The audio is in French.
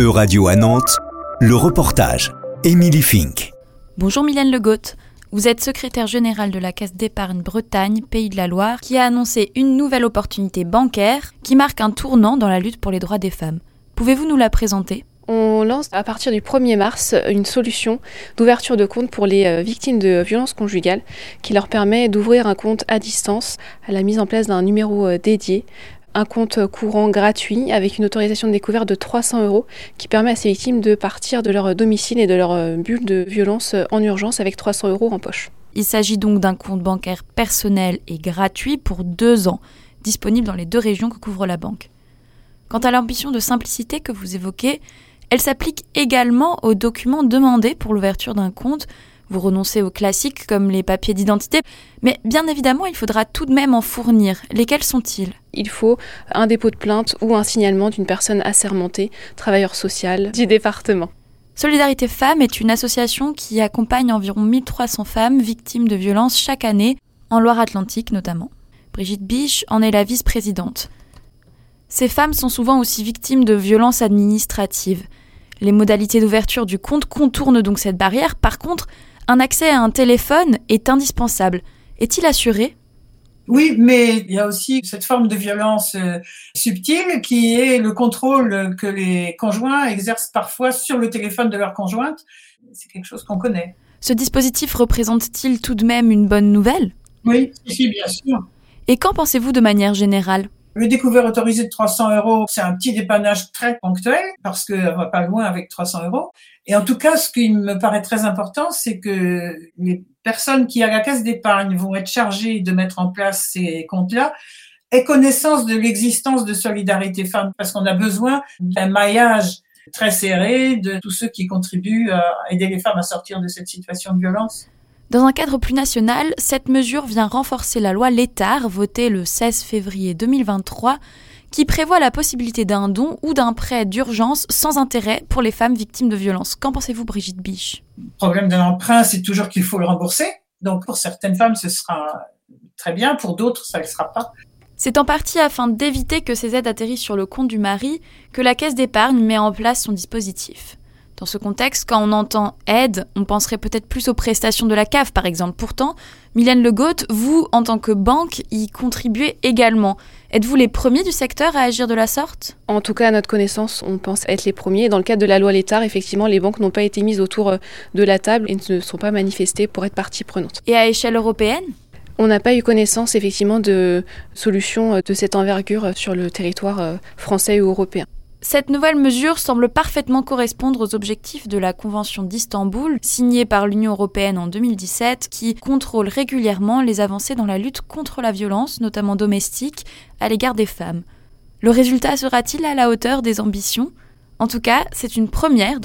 E-Radio à Nantes, le reportage. Émilie Fink. Bonjour Mylène Legault. Vous êtes secrétaire générale de la Caisse d'épargne Bretagne, Pays de la Loire, qui a annoncé une nouvelle opportunité bancaire qui marque un tournant dans la lutte pour les droits des femmes. Pouvez-vous nous la présenter? On lance à partir du 1er mars une solution d'ouverture de compte pour les euh, victimes de violences conjugales qui leur permet d'ouvrir un compte à distance à la mise en place d'un numéro euh, dédié un compte courant gratuit avec une autorisation de découvert de 300 euros qui permet à ces victimes de partir de leur domicile et de leur euh, bulle de violence en urgence avec 300 euros en poche. Il s'agit donc d'un compte bancaire personnel et gratuit pour deux ans, disponible dans les deux régions que couvre la banque. Quant à l'ambition de simplicité que vous évoquez, elle s'applique également aux documents demandés pour l'ouverture d'un compte. Vous renoncez aux classiques comme les papiers d'identité, mais bien évidemment, il faudra tout de même en fournir. Lesquels sont-ils? Il faut un dépôt de plainte ou un signalement d'une personne assermentée, travailleur social du département. Solidarité Femmes est une association qui accompagne environ 1300 femmes victimes de violences chaque année, en Loire-Atlantique notamment. Brigitte Biche en est la vice-présidente. Ces femmes sont souvent aussi victimes de violences administratives. Les modalités d'ouverture du compte contournent donc cette barrière. Par contre, un accès à un téléphone est indispensable. Est-il assuré? Oui, mais il y a aussi cette forme de violence euh, subtile qui est le contrôle que les conjoints exercent parfois sur le téléphone de leur conjointe. C'est quelque chose qu'on connaît. Ce dispositif représente-t-il tout de même une bonne nouvelle? Oui, si, bien sûr. Et qu'en pensez-vous de manière générale? Le découvert autorisé de 300 euros, c'est un petit dépannage très ponctuel parce qu'on va pas loin avec 300 euros. Et en tout cas, ce qui me paraît très important, c'est que les personnes qui à la caisse d'épargne vont être chargées de mettre en place ces comptes-là aient connaissance de l'existence de Solidarité Femmes parce qu'on a besoin d'un maillage très serré de tous ceux qui contribuent à aider les femmes à sortir de cette situation de violence. Dans un cadre plus national, cette mesure vient renforcer la loi Létard, votée le 16 février 2023, qui prévoit la possibilité d'un don ou d'un prêt d'urgence sans intérêt pour les femmes victimes de violences. Qu'en pensez-vous, Brigitte Biche? Le problème d'un emprunt, c'est toujours qu'il faut le rembourser. Donc pour certaines femmes, ce sera très bien, pour d'autres, ça ne le sera pas. C'est en partie afin d'éviter que ces aides atterrissent sur le compte du mari que la caisse d'épargne met en place son dispositif. Dans ce contexte, quand on entend aide, on penserait peut-être plus aux prestations de la CAF, par exemple. Pourtant, Mylène Legault, vous, en tant que banque, y contribuez également. Êtes-vous les premiers du secteur à agir de la sorte? En tout cas, à notre connaissance, on pense être les premiers. Dans le cadre de la loi Létard, effectivement, les banques n'ont pas été mises autour euh, de la table et ne sont pas manifestées pour être partie prenante. Et à échelle européenne? On n'a pas eu connaissance effectivement de solutions euh, de cette envergure euh, sur le territoire français ou européen. Cette nouvelle mesure semble parfaitement correspondre aux objectifs de la Convention d'Istanbul, signée par l'Union européenne en 2017, qui contrôle régulièrement les avancées dans la lutte contre la violence, notamment domestique, à l'égard des femmes. Le résultat sera-t-il à la hauteur des ambitions? En tout cas, c'est une première dans